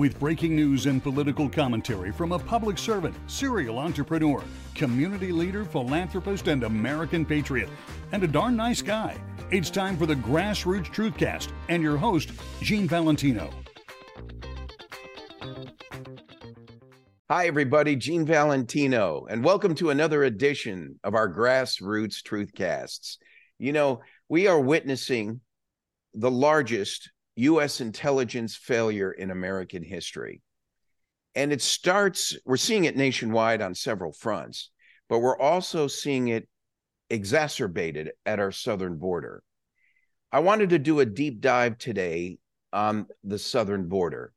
with breaking news and political commentary from a public servant, serial entrepreneur, community leader, philanthropist, and American patriot, and a darn nice guy. It's time for the Grassroots Truthcast and your host, Gene Valentino. Hi, everybody. Gene Valentino, and welcome to another edition of our Grassroots Truthcasts. You know, we are witnessing the largest U.S. intelligence failure in American history. And it starts, we're seeing it nationwide on several fronts, but we're also seeing it exacerbated at our southern border. I wanted to do a deep dive today on the southern border,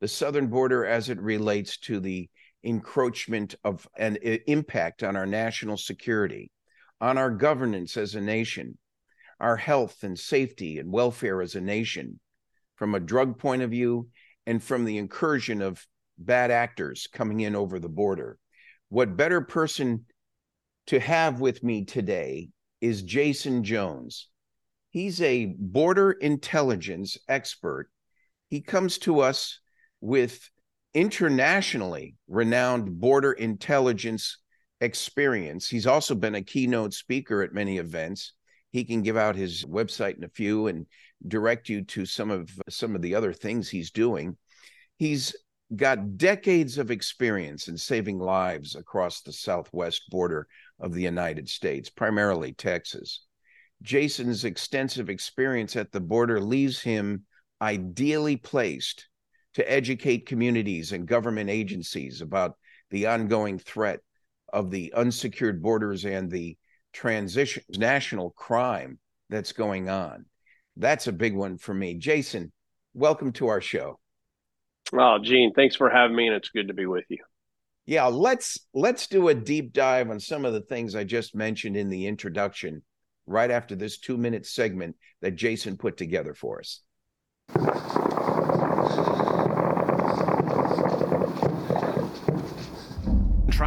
the southern border as it relates to the encroachment of an impact on our national security, on our governance as a nation, our health and safety and welfare as a nation, from a drug point of view and from the incursion of bad actors coming in over the border. What better person to have with me today is Jaeson Jones. He's a border intelligence expert. He comes to us with internationally renowned border intelligence experience. He's also been a keynote speaker at many events. He can give out his website in a few and direct you to some of some of the other things he's doing. He's got decades of experience in saving lives across the southwest border of the United States, primarily Texas. Jaeson's extensive experience at the border leaves him ideally placed to educate communities and government agencies about the ongoing threat of the unsecured borders and the transnational crime that's going on. That's a big one for me. Jaeson, welcome to our show. Oh, Gene, thanks for having me, and it's good to be with you. Yeah, let's let's do a deep dive on some of the things I just mentioned in the introduction, right after this two minute segment that Jaeson put together for us.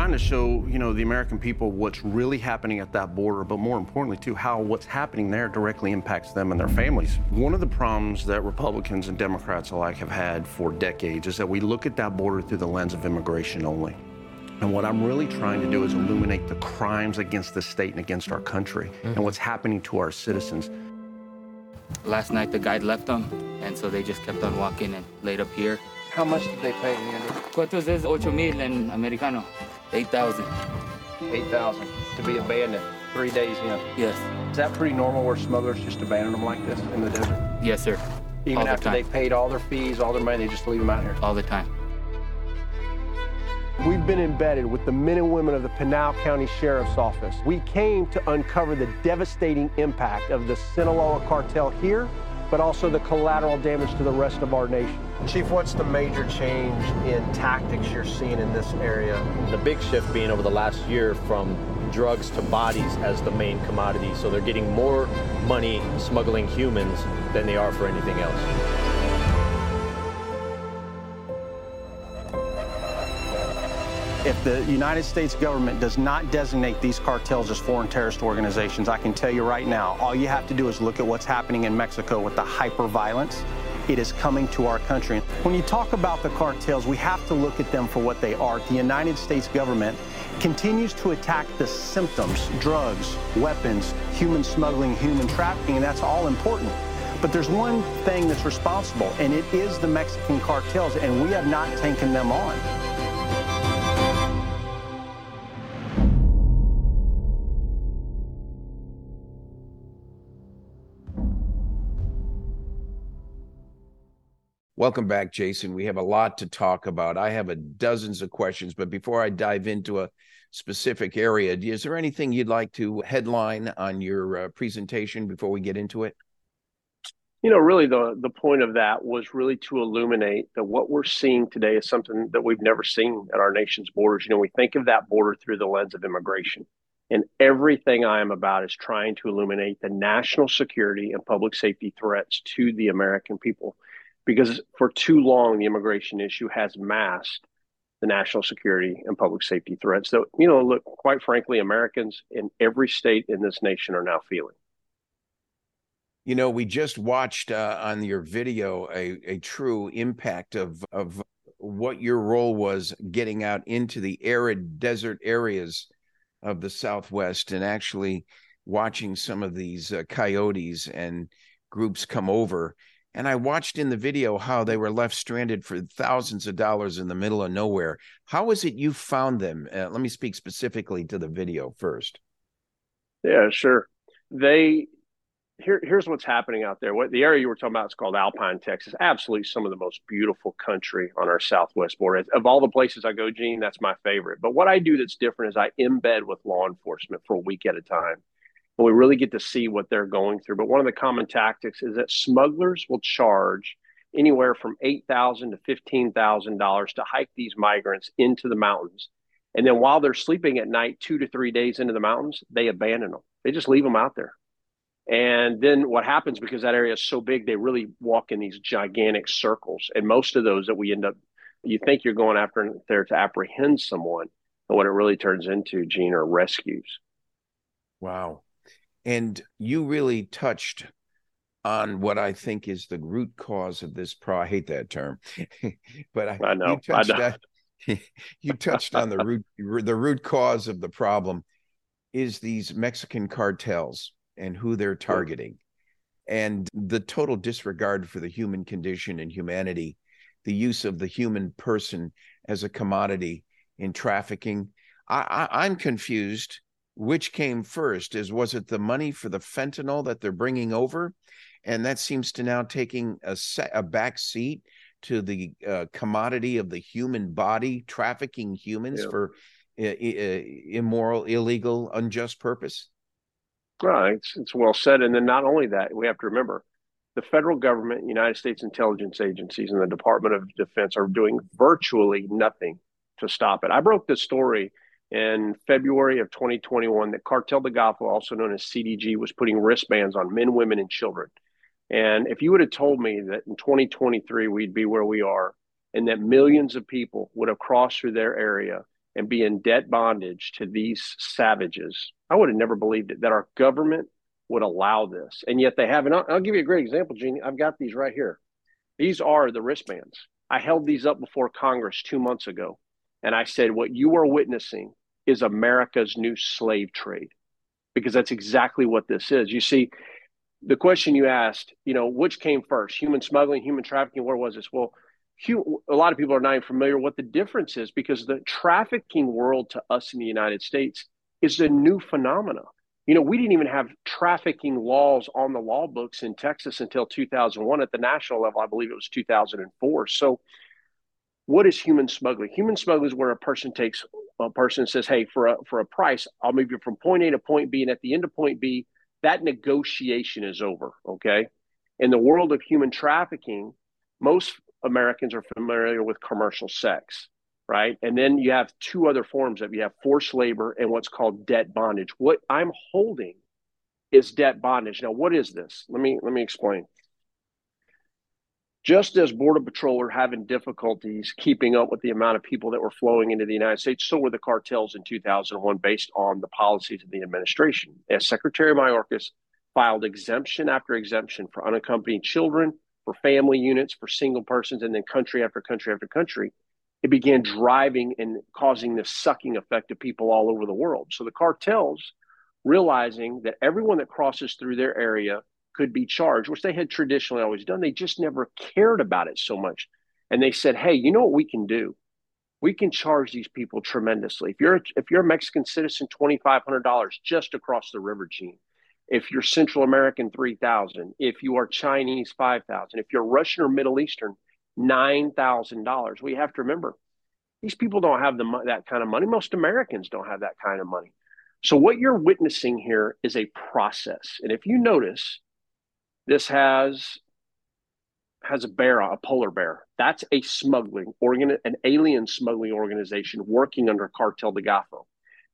Trying to show, you know, the American people what's really happening at that border, but more importantly, too, how what's happening there directly impacts them and their families. One of the problems that Republicans and Democrats alike have had for decades is that we look at that border through the lens of immigration only. And what I'm really trying to do is illuminate the crimes against the state and against our country mm-hmm. and what's happening to our citizens. Last night the guide left them, and so they just kept on walking and laid up here. How much did they pay, Andrew? ¿Cuántos es ocho mil en americano? 8,000. 8,000 to be abandoned three days in. Yes. Is that pretty normal where smugglers just abandon them like this in the desert? Yes, sir. Even all after the they paid all their fees, all their money, they just leave them out here? All the time. We've been embedded with the men and women of the Pinal County Sheriff's Office. We came to uncover the devastating impact of the Sinaloa cartel here but also the collateral damage to the rest of our nation. Chief, what's the major change in tactics you're seeing in this area? The big shift being over the last year from drugs to bodies as the main commodity. So they're getting more money smuggling humans than they are for anything else. If the United States government does not designate these cartels as foreign terrorist organizations, I can tell you right now, all you have to do is look at what's happening in Mexico with the hyper violence. It is coming to our country. When you talk about the cartels, we have to look at them for what they are. The United States government continues to attack the symptoms drugs, weapons, human smuggling, human trafficking, and that's all important. But there's one thing that's responsible, and it is the Mexican cartels, and we have not taken them on. Welcome back, Jaeson. We have a lot to talk about. I have a dozens of questions, but before I dive into a specific area, is there anything you'd like to headline on your uh, presentation before we get into it? You know, really the the point of that was really to illuminate that what we're seeing today is something that we've never seen at our nation's borders. You know, we think of that border through the lens of immigration. And everything I am about is trying to illuminate the national security and public safety threats to the American people because for too long the immigration issue has masked the national security and public safety threats that you know look quite frankly americans in every state in this nation are now feeling You know, we just watched uh, on your video a, a true impact of of what your role was getting out into the arid desert areas of the Southwest and actually watching some of these uh, coyotes and groups come over. And I watched in the video how they were left stranded for thousands of dollars in the middle of nowhere. How is it you found them? Uh, let me speak specifically to the video first. Yeah, sure. They here, here's what's happening out there. What the area you were talking about is called Alpine, Texas. Absolutely, some of the most beautiful country on our southwest border. Of all the places I go, Gene, that's my favorite. But what I do that's different is I embed with law enforcement for a week at a time, and we really get to see what they're going through. But one of the common tactics is that smugglers will charge anywhere from eight thousand to fifteen thousand dollars to hike these migrants into the mountains. And then while they're sleeping at night, two to three days into the mountains, they abandon them. They just leave them out there and then what happens because that area is so big, they really walk in these gigantic circles. And most of those that we end up, you think you're going after there to apprehend someone. And what it really turns into, Gene, are rescues. Wow. And you really touched on what I think is the root cause of this pro. I hate that term, but I, I know. You touched, I know. On, you touched on the root the root cause of the problem is these Mexican cartels and who they're targeting and the total disregard for the human condition and humanity the use of the human person as a commodity in trafficking I, I i'm confused which came first is was it the money for the fentanyl that they're bringing over and that seems to now taking a, set, a back seat to the uh, commodity of the human body trafficking humans yeah. for uh, uh, immoral illegal unjust purpose Right, it's, it's well said. And then not only that, we have to remember the federal government, United States intelligence agencies, and the Department of Defense are doing virtually nothing to stop it. I broke this story in February of 2021 that Cartel de Golfo, also known as CDG, was putting wristbands on men, women, and children. And if you would have told me that in 2023 we'd be where we are and that millions of people would have crossed through their area and be in debt bondage to these savages, I would have never believed it that our government would allow this. And yet they haven't. I'll, I'll give you a great example, Jeannie. I've got these right here. These are the wristbands. I held these up before Congress two months ago. And I said, what you are witnessing is America's new slave trade, because that's exactly what this is. You see, the question you asked, you know, which came first, human smuggling, human trafficking? Where was this? Well, a lot of people are not even familiar what the difference is because the trafficking world to us in the United States is a new phenomena. You know, we didn't even have trafficking laws on the law books in Texas until 2001. At the national level, I believe it was 2004. So, what is human smuggling? Human smuggling is where a person takes a person says, "Hey, for a for a price, I'll move you from point A to point B," and at the end of point B, that negotiation is over. Okay. In the world of human trafficking, most Americans are familiar with commercial sex, right? And then you have two other forms of you have forced labor and what's called debt bondage. What I'm holding is debt bondage. Now, what is this? Let me let me explain. Just as Border Patrol were having difficulties keeping up with the amount of people that were flowing into the United States, so were the cartels in 2001 based on the policies of the administration. As Secretary Mayorkas filed exemption after exemption for unaccompanied children, for family units, for single persons, and then country after country after country, it began driving and causing this sucking effect of people all over the world. So the cartels, realizing that everyone that crosses through their area could be charged, which they had traditionally always done, they just never cared about it so much. And they said, "Hey, you know what we can do? We can charge these people tremendously. If you're if you're a Mexican citizen, twenty five hundred dollars just across the river, Gene. If you're Central American, 3,000. If you are Chinese, 5,000. If you're Russian or Middle Eastern, $9,000. We have to remember, these people don't have the, that kind of money. Most Americans don't have that kind of money. So what you're witnessing here is a process. And if you notice, this has has a bear, a polar bear. That's a smuggling organ, an alien smuggling organization working under Cartel de Golfo.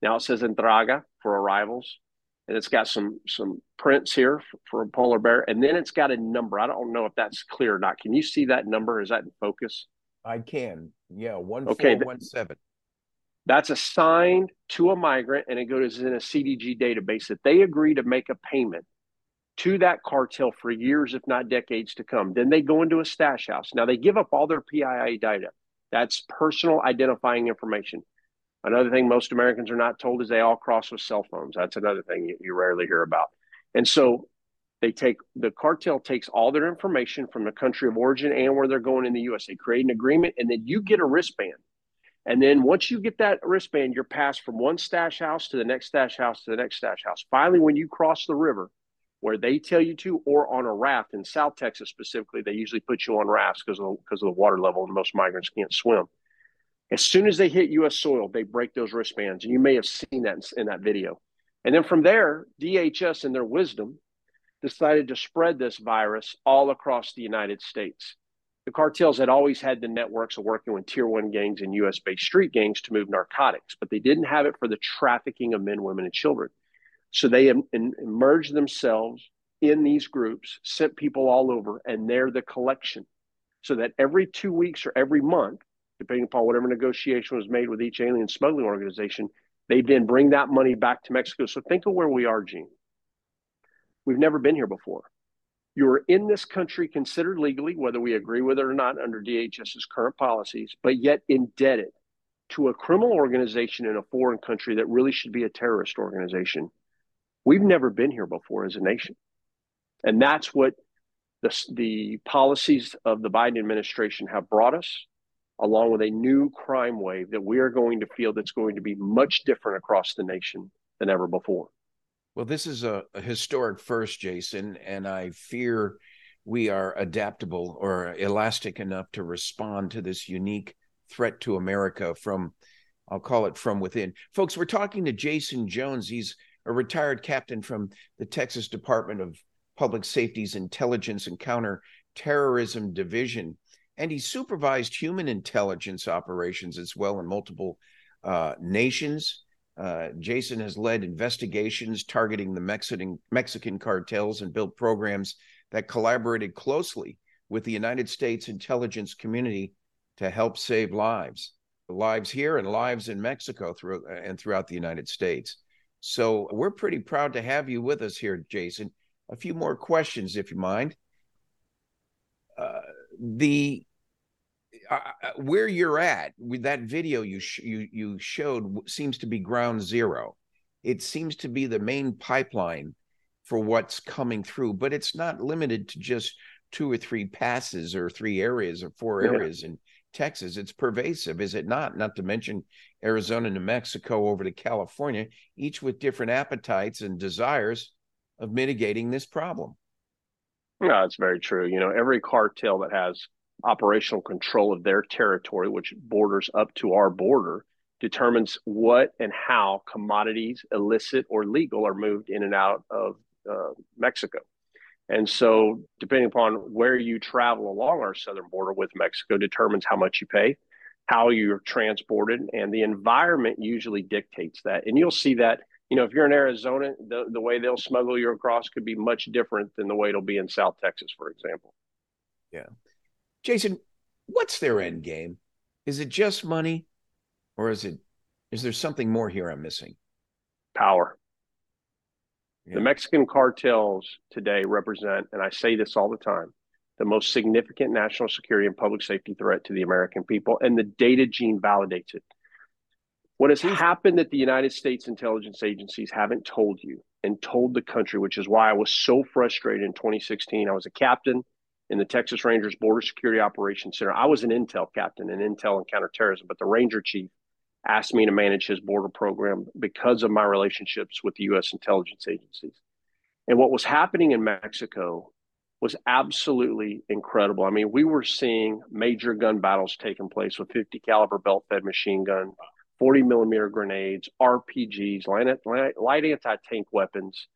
Now it says Entrada for arrivals and it's got some some prints here for, for, a polar bear, and then it's got a number. I don't know if that's clear or not. Can you see that number? Is that in focus? I can. Yeah, one okay, four one seven. That's assigned to a migrant, and it goes in a CDG database that they agree to make a payment to that cartel for years, if not decades to come. Then they go into a stash house. Now they give up all their PII data. That's personal identifying information. Another thing most Americans are not told is they all cross with cell phones. That's another thing you, you rarely hear about. And so they take the cartel takes all their information from the country of origin and where they're going in the US. They create an agreement and then you get a wristband. And then once you get that wristband, you're passed from one stash house to the next stash house to the next stash house. Finally, when you cross the river, where they tell you to, or on a raft in South Texas specifically, they usually put you on rafts because of because of the water level, and most migrants can't swim. As soon as they hit U.S. soil, they break those wristbands, and you may have seen that in, in that video. And then from there, DHS, in their wisdom, decided to spread this virus all across the United States. The cartels had always had the networks of working with tier one gangs and US based street gangs to move narcotics, but they didn't have it for the trafficking of men, women, and children. So they em- emerged themselves in these groups, sent people all over, and they're the collection. So that every two weeks or every month, depending upon whatever negotiation was made with each alien smuggling organization, they then bring that money back to Mexico. So think of where we are, Gene. We've never been here before. You're in this country considered legally, whether we agree with it or not under DHS's current policies, but yet indebted to a criminal organization in a foreign country that really should be a terrorist organization. We've never been here before as a nation. And that's what the, the policies of the Biden administration have brought us, along with a new crime wave that we are going to feel that's going to be much different across the nation than ever before. Well, this is a, a historic first, Jaeson, and I fear we are adaptable or elastic enough to respond to this unique threat to America from, I'll call it from within. Folks, we're talking to Jaeson Jones. He's a retired captain from the Texas Department of Public Safety's Intelligence and Counterterrorism Division. And he supervised human intelligence operations as well in multiple uh, nations. Uh, Jaeson has led investigations targeting the Mexican Mexican cartels and built programs that collaborated closely with the United States intelligence community to help save lives, lives here and lives in Mexico through and throughout the United States. So we're pretty proud to have you with us here, Jaeson. A few more questions, if you mind. Uh, the uh, uh, where you're at with that video you sh- you you showed seems to be ground zero. It seems to be the main pipeline for what's coming through, but it's not limited to just two or three passes or three areas or four yeah. areas in Texas. It's pervasive, is it not? Not to mention Arizona, New Mexico, over to California, each with different appetites and desires of mitigating this problem. No, it's very true. You know, every cartel that has operational control of their territory, which borders up to our border, determines what and how commodities, illicit or legal, are moved in and out of uh, Mexico. And so, depending upon where you travel along our southern border with Mexico, determines how much you pay, how you're transported, and the environment usually dictates that. And you'll see that, you know, if you're in Arizona, the, the way they'll smuggle you across could be much different than the way it'll be in South Texas, for example. Yeah. Jaeson, what's their end game? Is it just money, or is it is there something more here I'm missing? Power. Yeah. The Mexican cartels today represent, and I say this all the time, the most significant national security and public safety threat to the American people, and the data Gene validates it. What has happened that the United States intelligence agencies haven't told you and told the country, which is why I was so frustrated in 2016. I was a captain in the Texas Rangers Border Security Operations Center. I was an intel captain in intel and counterterrorism, but the Ranger chief asked me to manage his border program because of my relationships with the U.S. intelligence agencies. And what was happening in Mexico was absolutely incredible. I mean, we were seeing major gun battles taking place with 50 caliber belt-fed machine gun, 40 millimeter grenades, RPGs, light, light anti-tank weapons,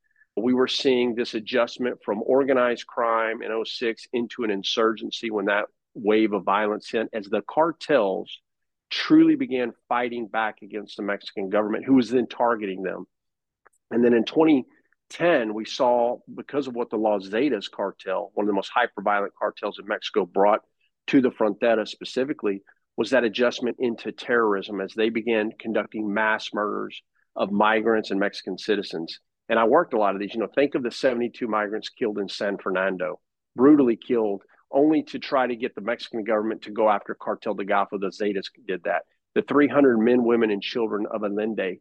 we were seeing this adjustment from organized crime in 06 into an insurgency when that wave of violence hit as the cartels truly began fighting back against the Mexican government, who was then targeting them. And then in 2010, we saw, because of what the Los Zetas cartel, one of the most hyper violent cartels in Mexico, brought to the Frontera specifically, was that adjustment into terrorism as they began conducting mass murders of migrants and Mexican citizens And I worked a lot of these. You know, think of the 72 migrants killed in San Fernando, brutally killed, only to try to get the Mexican government to go after Cartel de Golfo. The Zetas did that. The 300 men, women, and children of Allende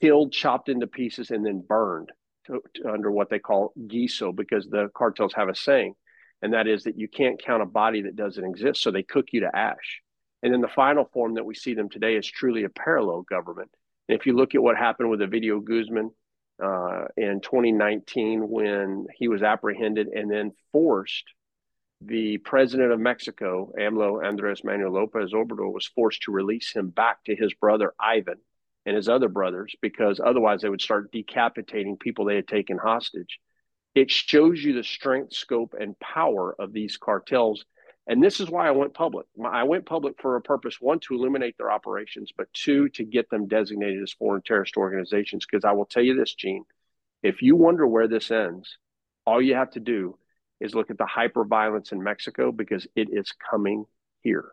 killed, chopped into pieces, and then burned to, to, under what they call guiso, because the cartels have a saying, and that is that you can't count a body that doesn't exist. So they cook you to ash. And then the final form that we see them today is truly a parallel government. And if you look at what happened with Ovidio Guzman uh, in 2019 when he was apprehended and then forced, the president of Mexico, AMLO Andres Manuel Lopez Obrador, was forced to release him back to his brother Ivan and his other brothers because otherwise they would start decapitating people they had taken hostage. It shows you the strength, scope, and power of these cartels. And this is why I went public. I went public for a purpose one, to eliminate their operations, but two, to get them designated as foreign terrorist organizations. Because I will tell you this, Gene, if you wonder where this ends, all you have to do is look at the hyper violence in Mexico because it is coming here.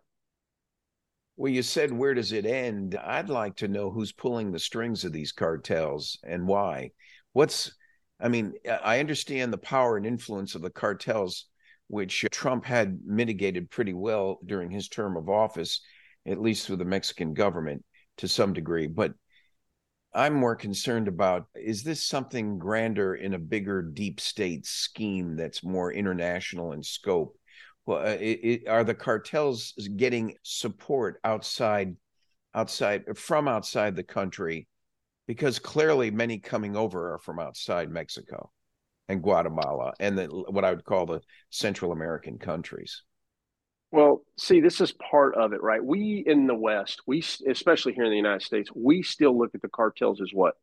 Well, you said, where does it end? I'd like to know who's pulling the strings of these cartels and why. What's, I mean, I understand the power and influence of the cartels, which Trump had mitigated pretty well during his term of office, at least through the Mexican government to some degree. But I'm more concerned about is this something grander in a bigger deep state scheme that's more international in scope? well, uh, it, it, are the cartels getting support outside, outside from outside the country? Because clearly, many coming over are from outside Mexico and Guatemala and the, what I would call the Central American countries. Well, see, this is part of it, right? We in the West, we especially here in the United States, we still look at the cartels as what?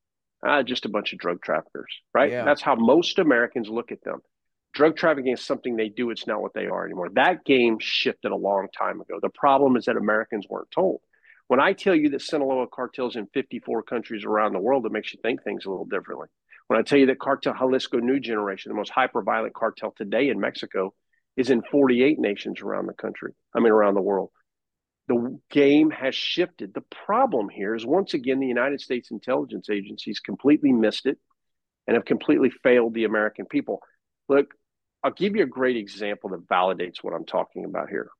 Ah, just a bunch of drug traffickers, right? Yeah. That's how most Americans look at them drug trafficking is something they do. It's not what they are anymore. That game shifted a long time ago. The problem is that Americans weren't told. When I tell you that Sinaloa cartels in 54 countries around the world, it makes you think things a little differently. When I tell you that Cartel Jalisco New Generation, the most hyper violent cartel today in Mexico, is in 48 nations around the country, I mean, around the world. The game has shifted. The problem here is once again, the United States intelligence agencies completely missed it and have completely failed the American people. Look, I'll give you a great example that validates what I'm talking about here.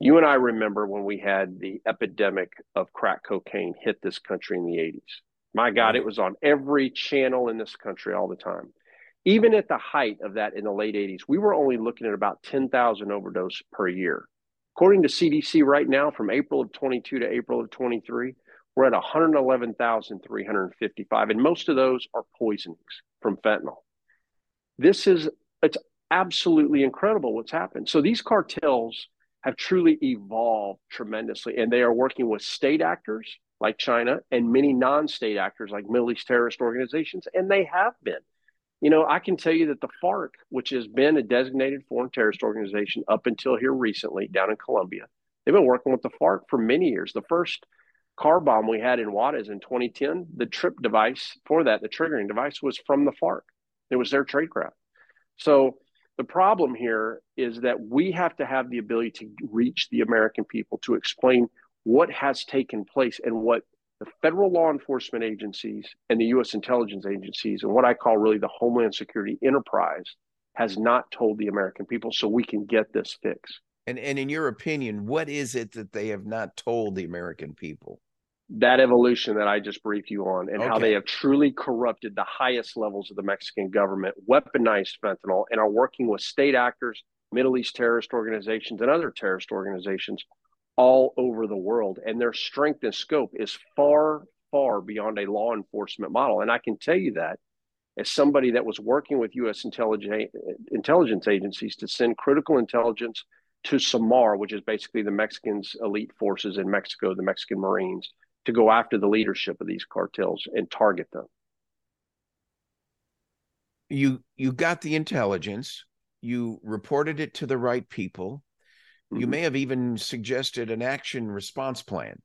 You and I remember when we had the epidemic of crack cocaine hit this country in the 80s. My God, mm-hmm. it was on every channel in this country all the time. Even at the height of that in the late 80s, we were only looking at about 10,000 overdose per year. According to CDC right now, from April of 22 to April of 23, we're at 111,355, and most of those are poisonings from fentanyl. This is it's absolutely incredible what's happened. So these cartels have truly evolved tremendously, and they are working with state actors like China and many non-state actors like Middle East terrorist organizations, and they have been. You know, I can tell you that the FARC, which has been a designated foreign terrorist organization up until here recently down in Colombia, they've been working with the FARC for many years. The first car bomb we had in Juarez in 2010, the trip device for that, the triggering device, was from the FARC. It was their tradecraft. So the problem here is that we have to have the ability to reach the American people to explain what has taken place and what the federal law enforcement agencies and the U.S. intelligence agencies and what I call really the Homeland Security enterprise has not told the American people so we can get this fixed. And, and in your opinion, what is it that they have not told the American people? that evolution that I just briefed you on and okay. how they have truly corrupted the highest levels of the Mexican government, weaponized fentanyl, and are working with state actors, Middle East terrorist organizations, and other terrorist organizations all over the world. And their strength and scope is far, far beyond a law enforcement model. And I can tell you that as somebody that was working with U.S. intelligence, intelligence agencies to send critical intelligence to SEMAR, which is basically the Mexicans' elite forces in Mexico, the Mexican Marines to go after the leadership of these cartels and target them. You you got the intelligence, you reported it to the right people. Mm-hmm. You may have even suggested an action response plan.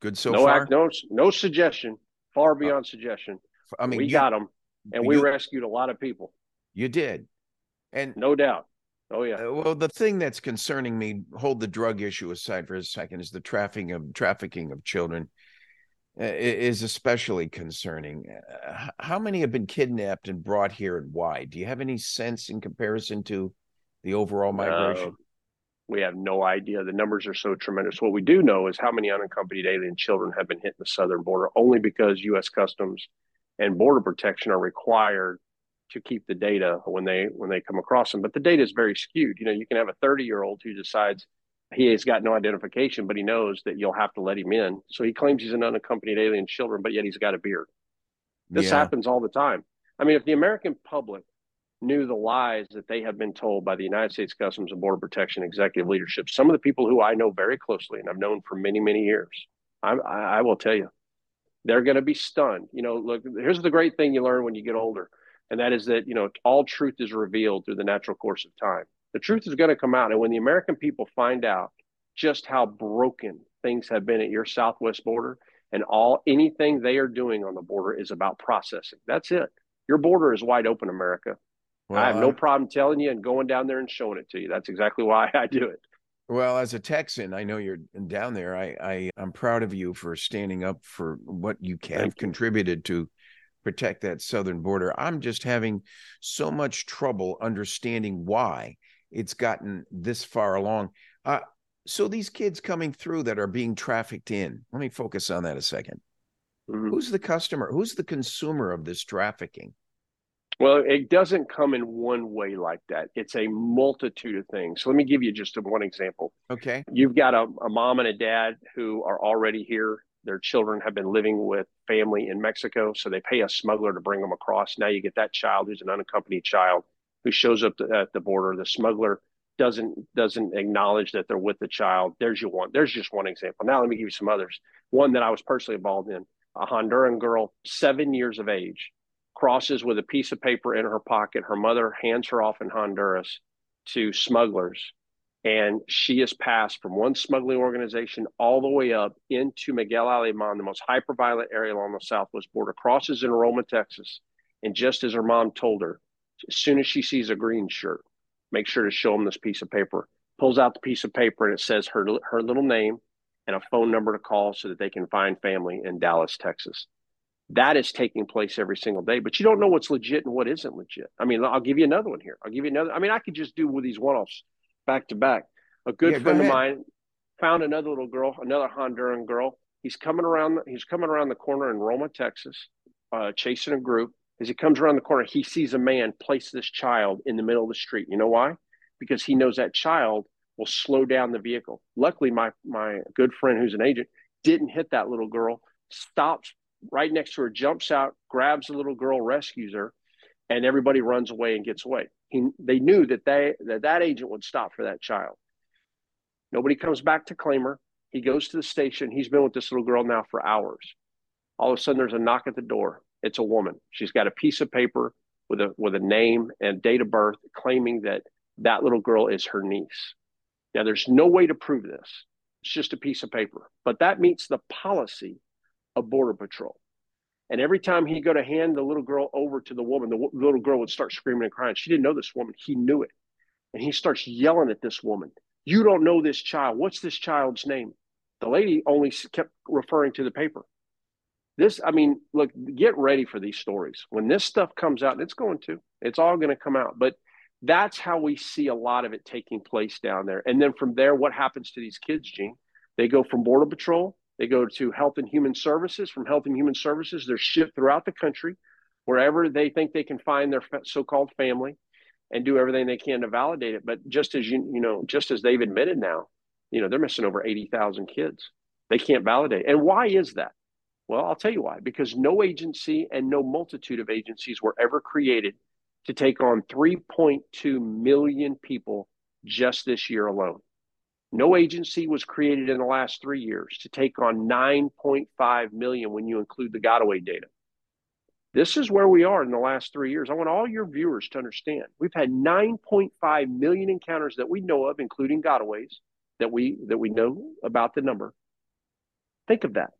Good so no far. Act, no no suggestion. Far uh, beyond uh, suggestion. I mean, we you, got them, and we rescued a lot of people. You did, and no doubt. Oh yeah. Uh, well, the thing that's concerning me, hold the drug issue aside for a second, is the trafficking of trafficking of children is especially concerning. Uh, how many have been kidnapped and brought here and why? Do you have any sense in comparison to the overall migration? We have no idea. The numbers are so tremendous. What we do know is how many unaccompanied alien children have been hitting the southern border only because U.S. Customs and Border Protection are required to keep the data when they when they come across them. But the data is very skewed. You know, you can have a 30 year old who decides he has got no identification, but he knows that you'll have to let him in. So he claims he's an unaccompanied alien children, but yet he's got a beard. This yeah. happens all the time. I mean, if the American public knew the lies that they have been told by the United States Customs and Border Protection executive leadership, some of the people who I know very closely and I've known for many, many years, I, I will tell you, they're going to be stunned. You know, look, here's the great thing you learn when you get older, and that is that, you know, all truth is revealed through the natural course of time the truth is going to come out. And when the American people find out just how broken things have been at your southwest border and all anything they are doing on the border is about processing. That's it. Your border is wide open, America. Well, I have no problem telling you and going down there and showing it to you. That's exactly why I do it. Well, as a Texan, I know you're down there. I, I I'm proud of you for standing up for what you have contributed to protect that southern border. I'm just having so much trouble understanding why it's gotten this far along. Uh, so these kids coming through that are being trafficked in, let me focus on that a 2nd mm-hmm. Who's the customer? Who's the consumer of this trafficking? Well, it doesn't come in one way like that. It's a multitude of things. So let me give you just one example. Okay. You've got a, a mom and a dad who are already here. Their children have been living with family in Mexico. So they pay a smuggler to bring them across. Now you get that child who's an unaccompanied child who shows up at the border. The smuggler doesn't doesn't acknowledge that they're with the child. There's your one. There's just one example. Now let me give you some others. One that I was personally involved in. A Honduran girl, seven years of age, crosses with a piece of paper in her pocket. Her mother hands her off in Honduras to smugglers. And she is passed from one smuggling organization all the way up into Miguel Alemán, the most hyper violent area along the southwest border, crosses in Roma, Texas. And just as her mom told her, as soon as she sees a green shirt, make sure to show them this piece of paper. Pulls out the piece of paper and it says her her little name and a phone number to call so that they can find family in Dallas, Texas. That is taking place every single day, but you don't know what's legit and what isn't legit. I mean, I'll give you another one here. I'll give you another. I mean, I could just do with these one-offs back to back. A good yeah, friend of mine found another little girl, another Honduran girl. He's coming around. He's coming around the corner in Roma, Texas, uh, chasing a group. As he comes around the corner, he sees a man place this child in the middle of the street. You know why? Because he knows that child will slow down the vehicle. Luckily, my my good friend who's an agent didn't hit that little girl, stops right next to her, jumps out, grabs the little girl, rescues her, and everybody runs away and gets away. He, they knew that they that that agent would stop for that child. Nobody comes back to claim her. He goes to the station. He's been with this little girl now for hours. All of a sudden, there's a knock at the door. It's a woman. She's got a piece of paper with a with a name and date of birth claiming that that little girl is her niece. Now there's no way to prove this. It's just a piece of paper. But that meets the policy of border patrol. And every time he'd go to hand the little girl over to the woman, the w- little girl would start screaming and crying. She didn't know this woman. He knew it. And he starts yelling at this woman. You don't know this child. What's this child's name? The lady only kept referring to the paper this i mean look get ready for these stories when this stuff comes out it's going to it's all going to come out but that's how we see a lot of it taking place down there and then from there what happens to these kids gene they go from border patrol they go to health and human services. From health and human services they're shipped throughout the country wherever they think they can find their so-called family and do everything they can to validate it. But just as you you know just as they've admitted now you know they're missing over 80,000 kids. They can't validate. And why is that? Well, I'll tell you why. Because no agency and no multitude of agencies were ever created to take on 3.2 million people just this year alone. No agency was created in the last three years to take on 9.5 million when you include the gotaway data. This is where we are in the last three years. I want all your viewers to understand we've had 9.5 million encounters that we know of, including gotaways, that we that we know about the number. Think of that.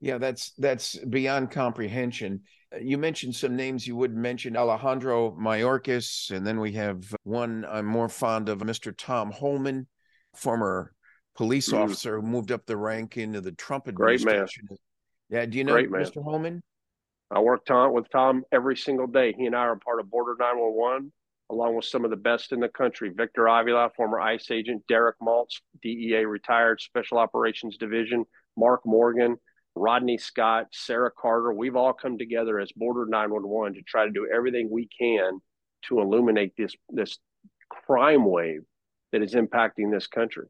Yeah, that's that's beyond comprehension. You mentioned some names you wouldn't mention Alejandro Mayorkas, and then we have one I'm more fond of, Mr. Tom Homan, former police mm. officer who moved up the rank into the Trump administration. Great man. Yeah. Do you know Great man. Mr. Homan? I work Tom with Tom every single day. He and I are part of Border 911, along with some of the best in the country. Victor Avila, former ICE agent, Derek Maltz, DEA retired, Special Operations Division, Mark Morgan, Rodney Scott, Sarah Carter. We've all come together as Border 911 to try to do everything we can to illuminate this this crime wave that is impacting this country.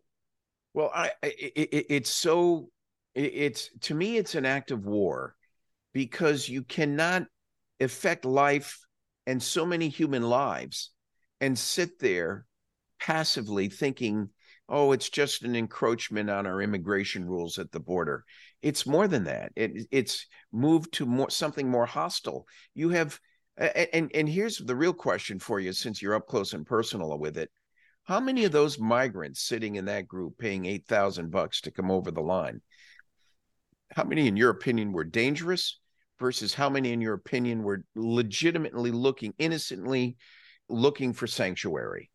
Well, I, it, it's so it's to me it's an act of war because you cannot affect life and so many human lives and sit there passively thinking oh it's just an encroachment on our immigration rules at the border. It's more than that. It, it's moved to more something more hostile. You have and and here's the real question for you since you're up close and personal with it how many of those migrants sitting in that group paying 8000 bucks to come over the line? How many in your opinion were dangerous versus how many in your opinion were legitimately looking innocently looking for sanctuary?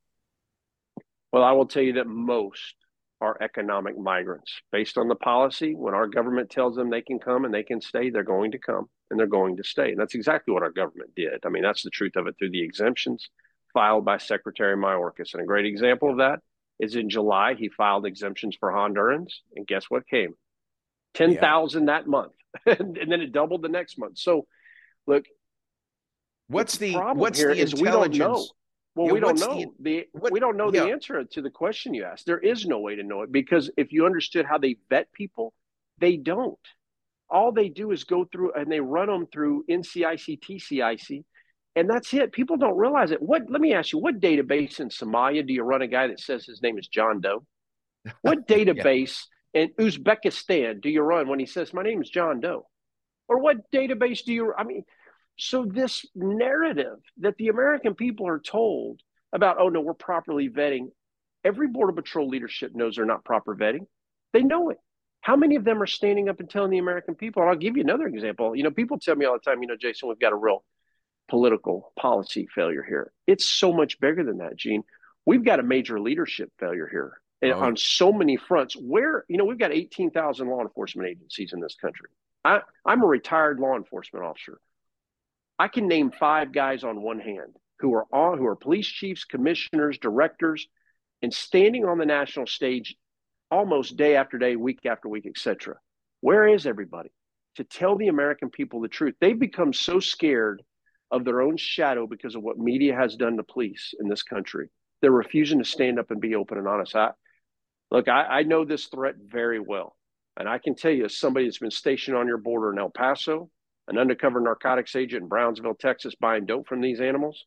Well i will tell you that most are economic migrants. Based on the policy when our government tells them they can come and they can stay they're going to come and they're going to stay. And that's exactly what our government did. I mean that's the truth of it through the exemptions filed by secretary mayorkas and a great example of that is in july he filed exemptions for hondurans and guess what came 10,000 yeah. that month and, then it doubled the next month. So look, what's the, what's the intelligence? We don't know. Well, yeah, we don't know the, the what, we don't know yeah. the answer to the question you asked. There is no way to know it because if you understood how they vet people, they don't. All they do is go through and they run them through NCIC, TCIC, and that's it. People don't realize it. What? Let me ask you: What database in Somalia do you run a guy that says his name is John Doe? What database in Uzbekistan do you run when he says, My name is John Doe? Or what database do you, I mean, so this narrative that the American people are told about, oh no, we're properly vetting, every Border Patrol leadership knows they're not proper vetting. They know it. How many of them are standing up and telling the American people? And I'll give you another example. You know, people tell me all the time, you know, Jaeson, we've got a real political policy failure here. It's so much bigger than that, Gene. We've got a major leadership failure here eh, oh. on so many fronts. Where you know we've got eighteen thousand law enforcement agencies in this country. I, I'm a retired law enforcement officer. I can name five guys on one hand who are on who are police chiefs, commissioners, directors, and standing on the national stage almost day after day, week after week, etc. Where is everybody to tell the American people the truth? They've become so scared of their own shadow because of what media has done to police in this country. They're refusing to stand up and be open and honest. I, Look, I, I know this threat very well. And I can tell you, as somebody that's been stationed on your border in El Paso, an undercover narcotics agent in Brownsville, Texas, buying dope from these animals,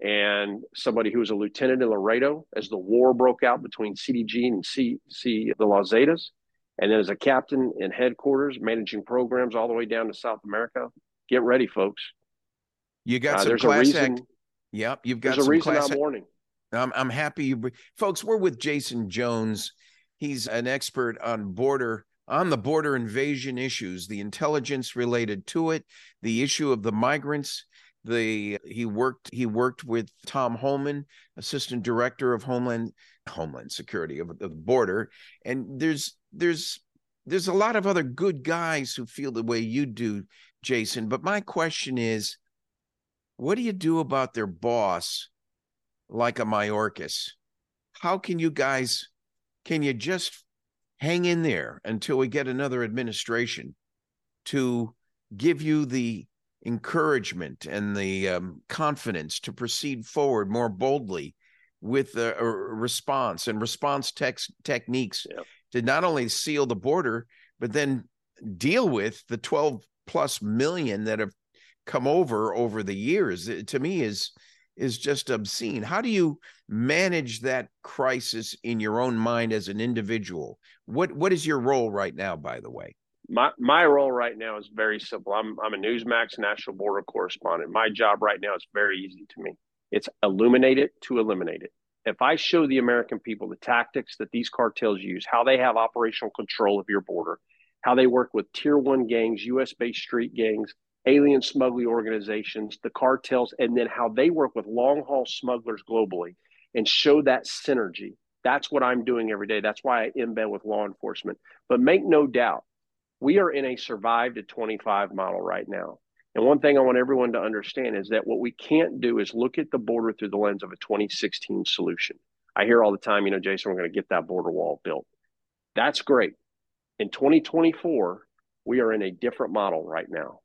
and somebody who was a lieutenant in Laredo as the war broke out between CDG and C, C the Las Zetas, and then as a captain in headquarters managing programs all the way down to South America. Get ready, folks. You got uh, some class reason, act. Yep, you've got there's a reason I'm warning. I'm, I'm happy you, folks. We're with Jaeson Jones He's an expert on border on the border invasion issues, the intelligence related to it, the issue of the migrants. The he worked he worked with Tom Homan, assistant director of Homeland Homeland Security of, of the border, and there's there's there's a lot of other good guys who feel the way you do, Jaeson. But my question is, what do you do about their boss, like a Mayorkas? How can you guys can you just hang in there until we get another administration to give you the encouragement and the um, confidence to proceed forward more boldly with a, a response and response tex- techniques yeah. to not only seal the border but then deal with the 12 plus million that have come over over the years to me is is just obscene. How do you manage that crisis in your own mind as an individual? What what is your role right now, by the way? My my role right now is very simple. I'm I'm a Newsmax national border correspondent. My job right now is very easy to me. It's illuminate it to eliminate it. If I show the American people the tactics that these cartels use, how they have operational control of your border, how they work with tier one gangs, US based street gangs, alien smuggling organizations, the cartels, and then how they work with long haul smugglers globally and show that synergy. That's what I'm doing every day. That's why I embed with law enforcement. But make no doubt, We are in a survive to 25 model right now. And one thing I want everyone to understand is that what we can't do is look at the border through the lens of a 2016 solution. I hear all the time, you know, Jaeson, we're going to get that border wall built. That's great. In 2024, we are in a different model right now.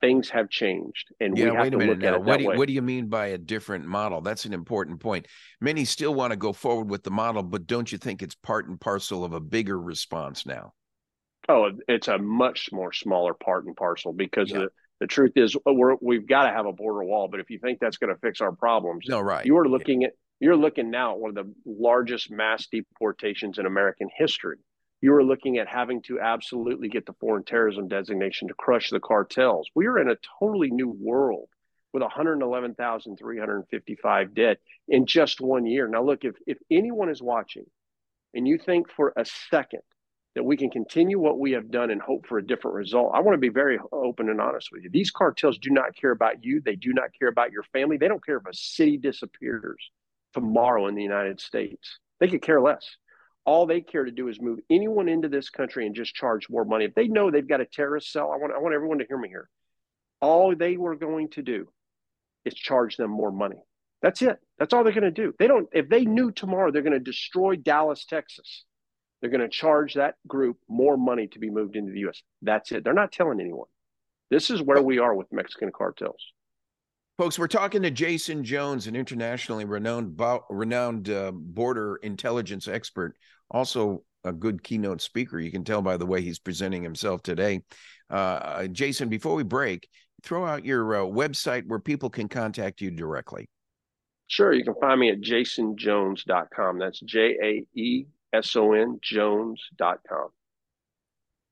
Things have changed, and yeah, we have wait to minute look now. at it What do, you, what do you mean by a different model? That's an important point. Many still want to go forward with the model, but don't you think it's part and parcel of a bigger response now? Oh, it's a much more smaller part and parcel because Yeah. the, the truth is uh, we're, we've got to have a border wall. But if you think that's going to fix our problems, No, right. you are looking at you're looking now at one of the largest mass deportations in American history. You are looking at having to absolutely get the foreign terrorism designation to crush the cartels. We are in a totally new world with 111,355 dead in just one year. Now, look, if, if anyone is watching and you think for a second that we can continue what we have done and hope for a different result, I want to be very open and honest with you. These cartels do not care about you. They do not care about your family. They don't care if a city disappears tomorrow in the United States. They could care less. All they care to do is move anyone into this country and just charge more money. If they know they've got a terrorist cell, I want, I want everyone to hear me here. All they were going to do is charge them more money. That's it. That's all they're going to do. They don't, if they knew tomorrow they're going to destroy Dallas, Texas, they're going to charge that group more money to be moved into the U.S. That's it. They're not telling anyone. This is where we are with Mexican cartels. Folks, we're talking to Jaeson Jones, an internationally renowned renowned uh, border intelligence expert, also a good keynote speaker. You can tell by the way he's presenting himself today. Uh, Jaeson, before we break, throw out your uh, website where people can contact you directly. Sure. You can find me at jaesonjones.com. That's J A E S O N Jones.com.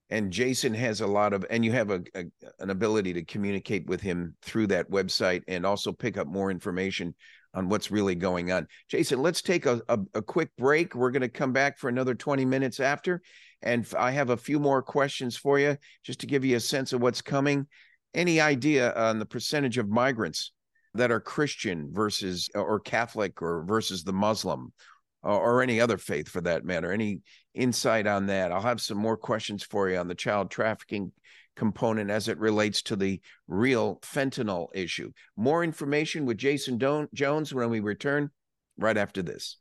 And Jaeson has a lot of, and you have a, a an ability to communicate with him through that website and also pick up more information on what's really going on. Jaeson, let's take a, a, a quick break. We're going to come back for another 20 minutes after. And I have a few more questions for you just to give you a sense of what's coming. Any idea on the percentage of migrants that are Christian versus or Catholic or versus the Muslim or, any other faith for that matter? Any insight on that? I'll have some more questions for you on the child trafficking component as it relates to the real fentanyl issue. More information with Jaeson Don- Jones when we return right after this.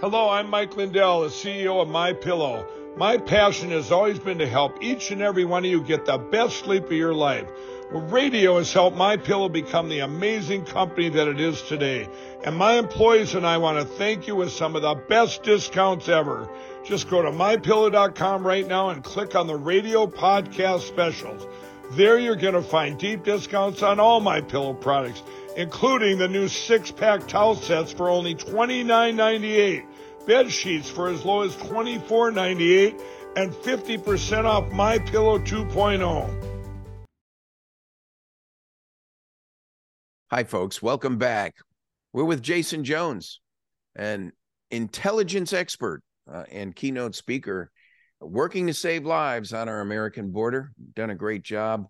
Hello, I'm Mike Lindell, the CEO of My Pillow. My passion has always been to help each and every one of you get the best sleep of your life. Radio has helped My Pillow become the amazing company that it is today. And my employees and I want to thank you with some of the best discounts ever. Just go to mypillow.com right now and click on the radio podcast specials. There you're going to find deep discounts on all my pillow products, including the new six-pack towel sets for only $29.98, bed sheets for as low as $24.98, and 50% off My Pillow 2.0. Hi, folks. Welcome back. We're with Jaeson Jones, an intelligence expert uh, and keynote speaker working to save lives on our American border. Done a great job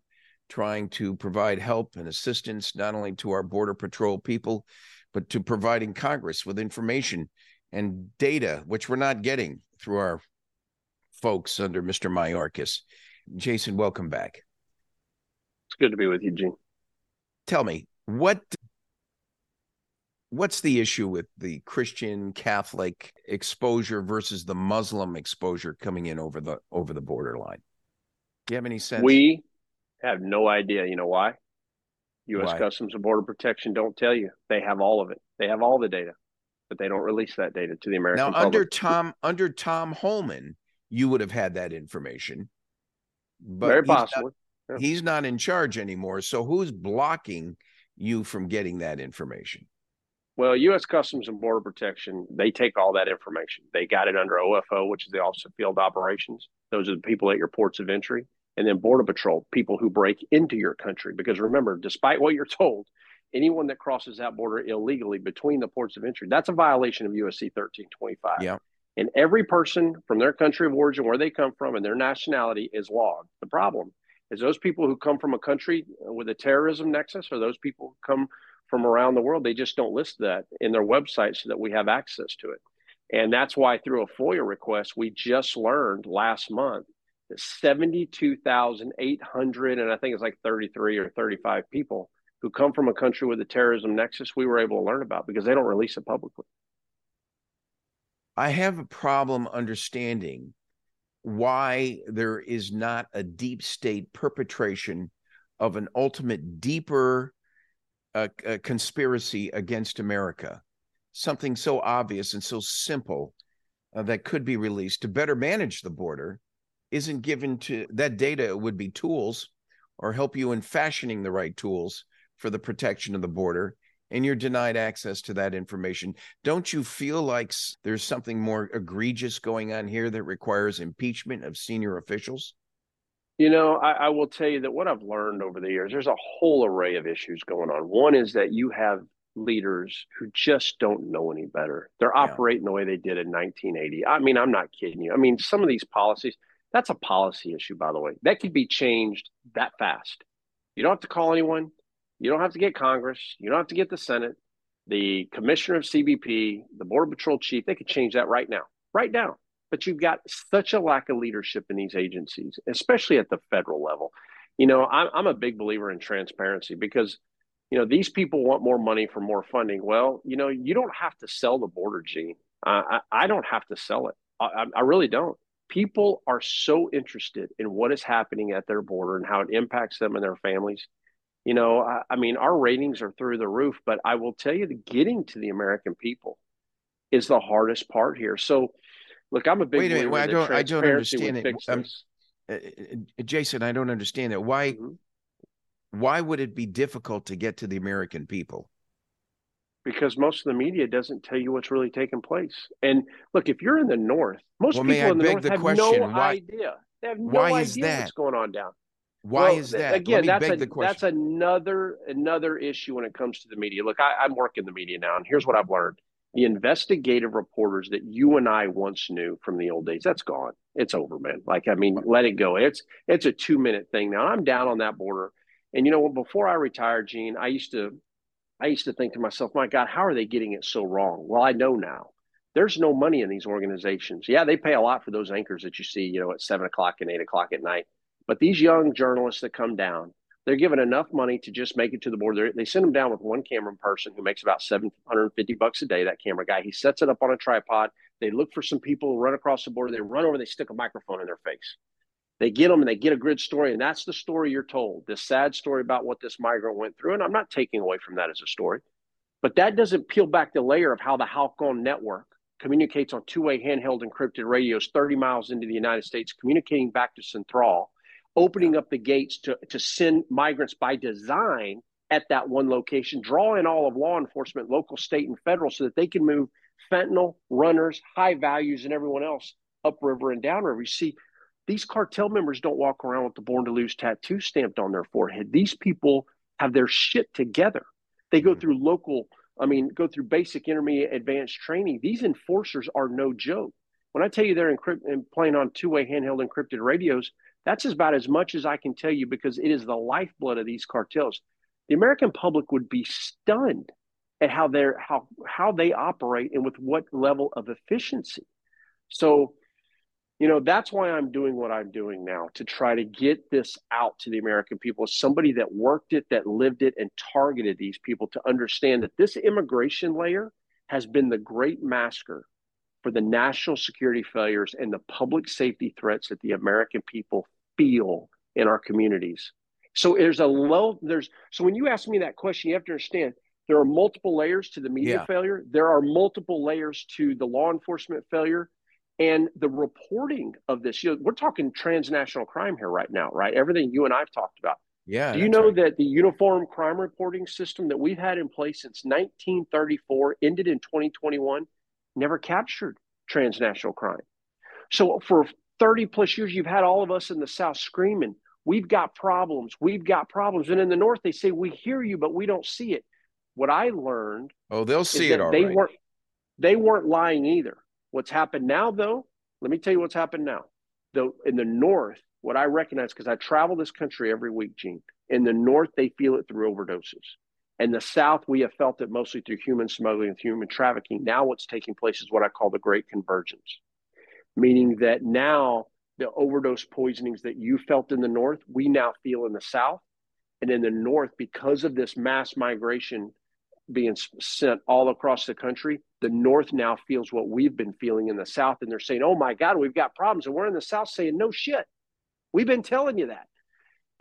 trying to provide help and assistance not only to our Border Patrol people, but to providing Congress with information and data, which we're not getting through our folks under Mr. Mayorkas. Jaeson, welcome back. It's good to be with you, Gene. Tell me, what what's the issue with the Christian Catholic exposure versus the Muslim exposure coming in over the over the borderline? Do you have any sense? We have no idea. You know why? U.S. Why? Customs and Border Protection don't tell you. They have all of it. They have all the data, but they don't release that data to the American now public. under Tom under Tom Homan, you would have had that information. But Very he's not- possibly. Yeah. he's not in charge anymore. So who's blocking you from getting that information? Well, U.S. Customs and Border Protection, they take all that information. They got it under OFO, which is the Office of Field Operations. Those are the people at your ports of entry. And then Border Patrol, people who break into your country. Because remember, despite what you're told, anyone that crosses that border illegally between the ports of entry, that's a violation of USC 1325. Yeah. And every person from their country of origin, where they come from, and their nationality is logged. The problem is those people who come from a country with a terrorism nexus, or those people who come from around the world, they just don't list that in their website so that we have access to it. And that's why through a FOIA request, we just learned last month that 72,800, and I think it's like 33 or 35 people who come from a country with a terrorism nexus, we were able to learn about because they don't release it publicly. I have a problem understanding why there is not a deep state perpetration of an ultimate deeper uh, uh, conspiracy against America. Something so obvious and so simple uh, that could be released to better manage the border isn't given to that data would be tools or help you in fashioning the right tools for the protection of the border and you're denied access to that information. Don't you feel like there's something more egregious going on here that requires impeachment of senior officials? You know, I, I, will tell you that what I've learned over the years, there's a whole array of issues going on. One is that you have leaders who just don't know any better. They're yeah. operating the way they did in 1980. I mean, I'm not kidding you. I mean, some of these policies, that's a policy issue, by the way. That could be changed that fast. You don't have to call anyone. You don't have to get Congress. You don't have to get the Senate, the commissioner of CBP, the Border Patrol chief. They could change that right now, right now. But you've got such a lack of leadership in these agencies, especially at the federal level. You know, I'm, I'm a big believer in transparency because, you know, these people want more money for more funding. Well, you know, you don't have to sell the border, Gene. I, I don't have to sell it. I, I really don't people are so interested in what is happening at their border and how it impacts them and their families you know, I, I, mean, our ratings are through the roof, but I will tell you that getting to the American people is the hardest part here. So, look, I'm a big. Wait a minute, well, I don't, I don't understand it. Um, uh, Jaeson, I don't understand it. Why, mm-hmm. why would it be difficult to get to the American people? Because most of the media doesn't tell you what's really taking place. And look, if you're in the North, most well, people in the North the have question, no why, idea. They have no why idea what's going on down. Why well, is that? Again, that's a, that's another another issue when it comes to the media. Look, I, I'm working the media now, and here's what I've learned: the investigative reporters that you and I once knew from the old days, that's gone. It's over, man. Like, I mean, let it go. It's it's a two minute thing now. I'm down on that border, and you know, what? before I retired, Gene, I used to I used to think to myself, my God, how are they getting it so wrong? Well, I know now. There's no money in these organizations. Yeah, they pay a lot for those anchors that you see, you know, at seven o'clock and eight o'clock at night but these young journalists that come down, they're given enough money to just make it to the border. They send them down with one camera person who makes about 750 bucks a day, that camera guy. He sets it up on a tripod. They look for some people, run across the border. They run over, they stick a microphone in their face. They get them and they get a good story. And that's the story you're told this sad story about what this migrant went through. And I'm not taking away from that as a story, but that doesn't peel back the layer of how the Halcon network communicates on two way handheld encrypted radios 30 miles into the United States, communicating back to Central opening up the gates to, to send migrants by design at that one location, draw in all of law enforcement, local, state, and federal, so that they can move fentanyl, runners, high values, and everyone else upriver and downriver. You see, these cartel members don't walk around with the Born to Lose tattoo stamped on their forehead. These people have their shit together. They go mm-hmm. through local, I mean, go through basic, intermediate, advanced training. These enforcers are no joke. When I tell you they're encrypt- playing on two way handheld encrypted radios, that's about as much as I can tell you because it is the lifeblood of these cartels. The American public would be stunned at how they're how how they operate and with what level of efficiency. So, you know, that's why I'm doing what I'm doing now to try to get this out to the American people. Somebody that worked it, that lived it, and targeted these people to understand that this immigration layer has been the great masker for the national security failures and the public safety threats that the American people feel in our communities. So there's a low there's so when you ask me that question, you have to understand there are multiple layers to the media yeah. failure. There are multiple layers to the law enforcement failure and the reporting of this. You know, we're talking transnational crime here right now, right? Everything you and I've talked about. Yeah. Do you know right. that the uniform crime reporting system that we've had in place since 1934 ended in 2021 never captured transnational crime. So for 30 plus years, you've had all of us in the South screaming, we've got problems, we've got problems. And in the North, they say, we hear you, but we don't see it. What I learned. Oh, they'll see it all they right. weren't they weren't lying either. What's happened now, though, let me tell you what's happened now. Though in the North, what I recognize because I travel this country every week, Gene. In the North, they feel it through overdoses. And the South, we have felt it mostly through human smuggling and human trafficking. Now, what's taking place is what I call the great convergence, meaning that now the overdose poisonings that you felt in the North, we now feel in the South. And in the North, because of this mass migration being sent all across the country, the North now feels what we've been feeling in the South. And they're saying, oh my God, we've got problems. And we're in the South saying, no shit. We've been telling you that.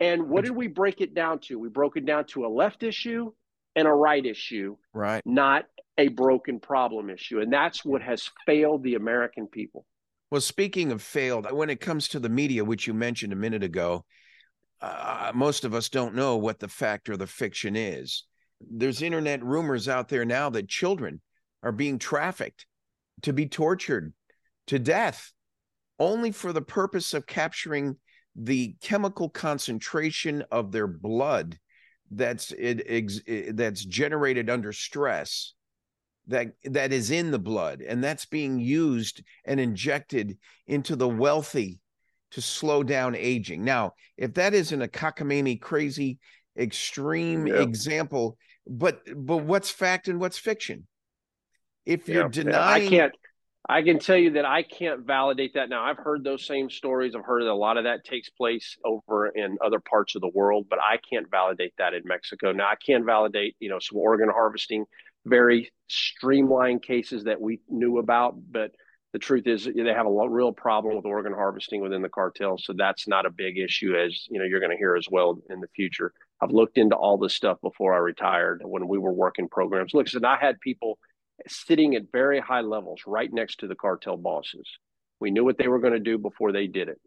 And what did we break it down to? We broke it down to a left issue and a right issue, right? Not a broken problem issue. And that's what has failed the American people. Well, speaking of failed, when it comes to the media, which you mentioned a minute ago, uh, most of us don't know what the fact or the fiction is. There's internet rumors out there now that children are being trafficked to be tortured to death only for the purpose of capturing the chemical concentration of their blood that's it, it, that's generated under stress that that is in the blood and that's being used and injected into the wealthy to slow down aging now if that isn't a cockamamie crazy extreme yeah. example but but what's fact and what's fiction if you're yeah. denying i can't I can tell you that I can't validate that now. I've heard those same stories. I've heard that a lot of that takes place over in other parts of the world, but I can't validate that in Mexico. Now I can validate, you know, some organ harvesting, very streamlined cases that we knew about, but the truth is they have a real problem with organ harvesting within the cartel. So that's not a big issue as, you know, you're going to hear as well in the future. I've looked into all this stuff before I retired when we were working programs. Look, and I had people sitting at very high levels right next to the cartel bosses. We knew what they were going to do before they did it.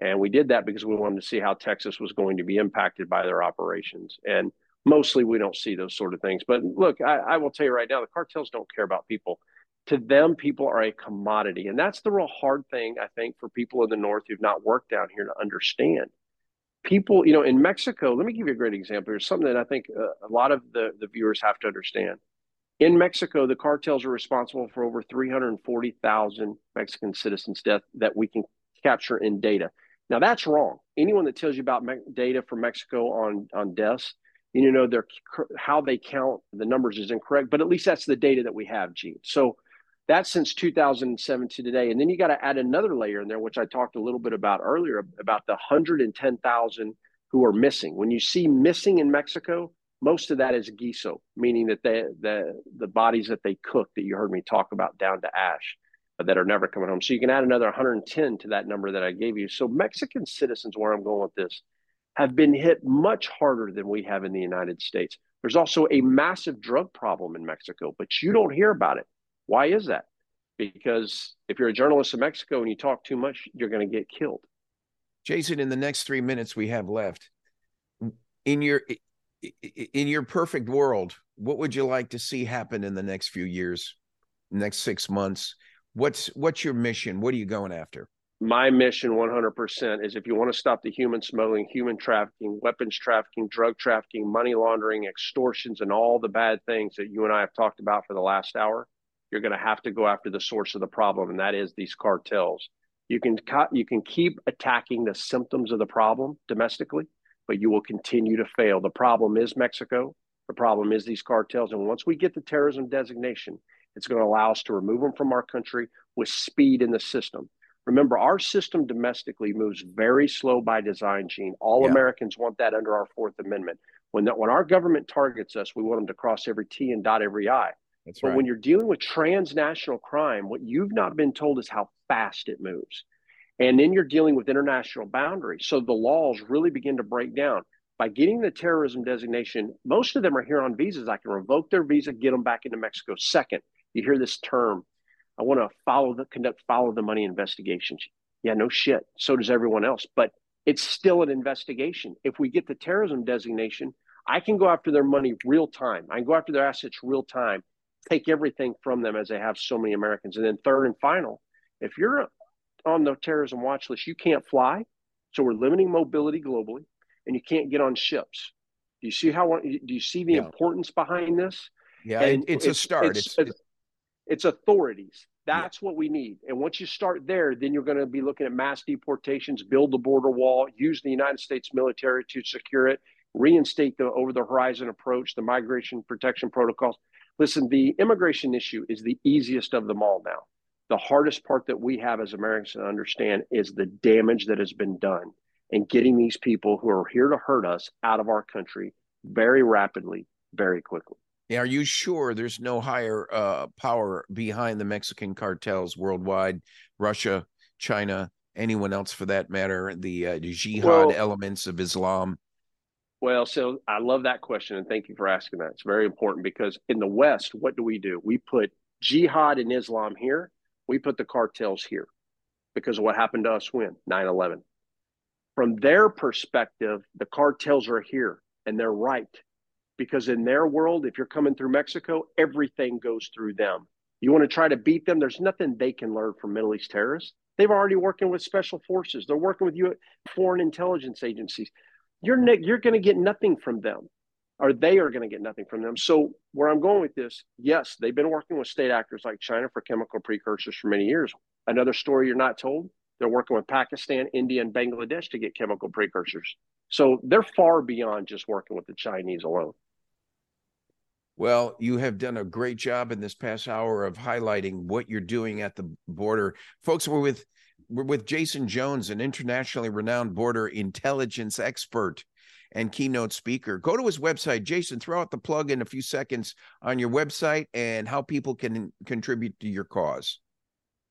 And we did that because we wanted to see how Texas was going to be impacted by their operations. And mostly we don't see those sort of things. But look, I, I will tell you right now, the cartels don't care about people. To them, people are a commodity. And that's the real hard thing, I think, for people in the North who've not worked down here to understand. People, you know, in Mexico, let me give you a great example. There's something that I think uh, a lot of the, the viewers have to understand in Mexico, the cartels are responsible for over 340,000 Mexican citizens' death that we can capture in data. Now that's wrong. Anyone that tells you about me- data from Mexico on on deaths, you know, how they count the numbers is incorrect. But at least that's the data that we have, Gene. So that's since 2007 to today. And then you got to add another layer in there, which I talked a little bit about earlier, about the 110,000 who are missing. When you see missing in Mexico, most of that is guiso, meaning that the the the bodies that they cook that you heard me talk about down to ash uh, that are never coming home. So you can add another 110 to that number that I gave you. So Mexican citizens, where I'm going with this, have been hit much harder than we have in the United States. There's also a massive drug problem in Mexico, but you don't hear about it. Why is that? Because if you're a journalist in Mexico and you talk too much, you're going to get killed. Jaeson, in the next three minutes we have left, in your in your perfect world, what would you like to see happen in the next few years, next six months? What's what's your mission? What are you going after? My mission 100% is if you want to stop the human smuggling, human trafficking, weapons trafficking, drug trafficking, money laundering, extortions, and all the bad things that you and I have talked about for the last hour, you're going to have to go after the source of the problem, and that is these cartels. You can you can keep attacking the symptoms of the problem domestically, but you will continue to fail. The problem is Mexico. The problem is these cartels. And once we get the terrorism designation, it's going to allow us to remove them from our country with speed in the system. Remember, our system domestically moves very slow by design, Gene. All yeah. Americans want that under our Fourth Amendment. When, that, when our government targets us, we want them to cross every T and dot every I. That's but right. when you're dealing with transnational crime, what you've not been told is how fast it moves. And then you're dealing with international boundaries. So the laws really begin to break down. By getting the terrorism designation, most of them are here on visas. I can revoke their visa, get them back into Mexico. Second, you hear this term, I want to follow the conduct follow the money investigations. Yeah, no shit. So does everyone else. But it's still an investigation. If we get the terrorism designation, I can go after their money real time. I can go after their assets real time, take everything from them as they have so many Americans. And then third and final, if you're on the terrorism watch list, you can't fly. So we're limiting mobility globally, and you can't get on ships. Do you see how? Do you see the yeah. importance behind this? Yeah, and it's, it's a start. It's, it's, it's authorities. That's yeah. what we need. And once you start there, then you're going to be looking at mass deportations, build the border wall, use the United States military to secure it, reinstate the over the horizon approach, the migration protection protocols. Listen, the immigration issue is the easiest of them all now. The hardest part that we have as Americans to understand is the damage that has been done and getting these people who are here to hurt us out of our country very rapidly, very quickly. Are you sure there's no higher uh, power behind the Mexican cartels worldwide? Russia, China, anyone else for that matter? The, uh, jihad well, elements of Islam. Well, so I love that question, and thank you for asking that. It's very important because in the West, what do we do? We put jihad and Islam here. We put the cartels here because of what happened to us when 9/11. From their perspective, the cartels are here, and they're right because in their world, if you're coming through Mexico, everything goes through them. You want to try to beat them? There's nothing they can learn from Middle East terrorists. They've already working with special forces. They're working with you foreign intelligence agencies. You're you're going to get nothing from them, or they are going to get nothing from them. So where I'm going with this, yes, they've been working with state actors like China for chemical precursors for many years. Another story you're not told: they're working with Pakistan, India, and Bangladesh to get chemical precursors. So they're far beyond just working with the Chinese alone. Well, you have done a great job in this past hour of highlighting what you're doing at the border. Folks, we're with we're with Jaeson Jones, an internationally renowned border intelligence expert and keynote speaker. Go to his website. Jaeson, throw out the plug in a few seconds on your website and how people can contribute to your cause.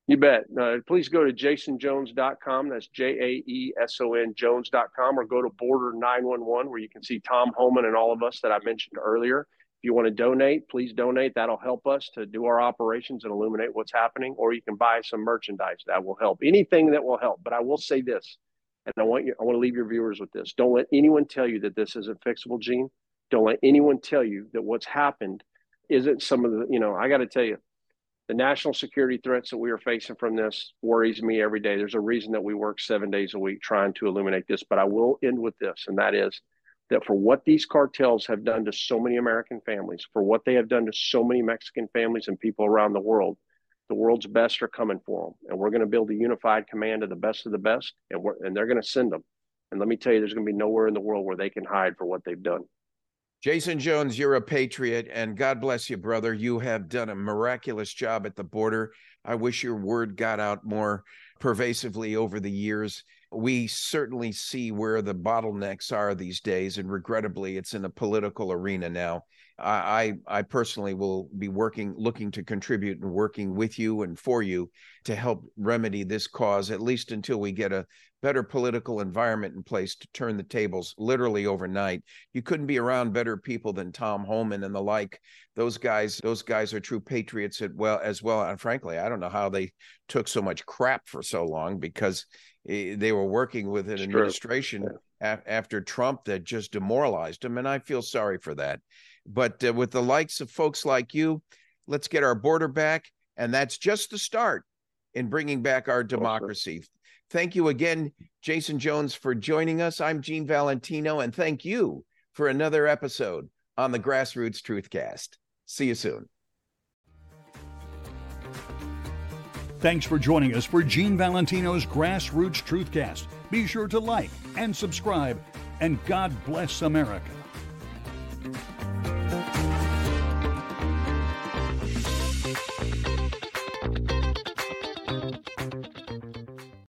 You bet. Uh, please go to jaesonjones.com. That's J A E S O N Jones.com or go to Border 911 where you can see Tom Homan and all of us that I mentioned earlier. If you want to donate, please donate. That'll help us to do our operations and illuminate what's happening. Or you can buy some merchandise that will help. Anything that will help. But I will say this, and I want you, I want to leave your viewers with this. Don't let anyone tell you that this isn't fixable, Gene. Don't let anyone tell you that what's happened isn't some of the, you know, I got to tell you, the national security threats that we are facing from this worries me every day. There's a reason that we work seven days a week trying to illuminate this. But I will end with this, and that is that for what these cartels have done to so many American families, for what they have done to so many Mexican families and people around the world, the world's best are coming for them. And we're going to build a unified command of the best of the best, and, we're, and they're going to send them. And let me tell you, there's going to be nowhere in the world where they can hide for what they've done. Jaeson Jones, you're a patriot, and God bless you, brother. You have done a miraculous job at the border. I wish your word got out more pervasively over the years we certainly see where the bottlenecks are these days, and regrettably, it's in a political arena now. I, I personally will be working, looking to contribute and working with you and for you to help remedy this cause, at least until we get a better political environment in place to turn the tables literally overnight. You couldn't be around better people than Tom Homan and the like. Those guys, those guys are true patriots as well as well. And frankly, I don't know how they took so much crap for so long because Eh, they were working with an it's administration yeah. after Trump that just demoralized them, and I feel sorry for that. But uh, with the likes of folks like you, let's get our border back, and that's just the start in bringing back our democracy. Thank you again, Jaeson Jones, for joining us. I'm Gene Valentino, and thank you for another episode on the Grassroots Truthcast. See you soon. Thanks for joining us for Gene Valentino's Grassroots Truthcast. Be sure to like and subscribe, and God bless America.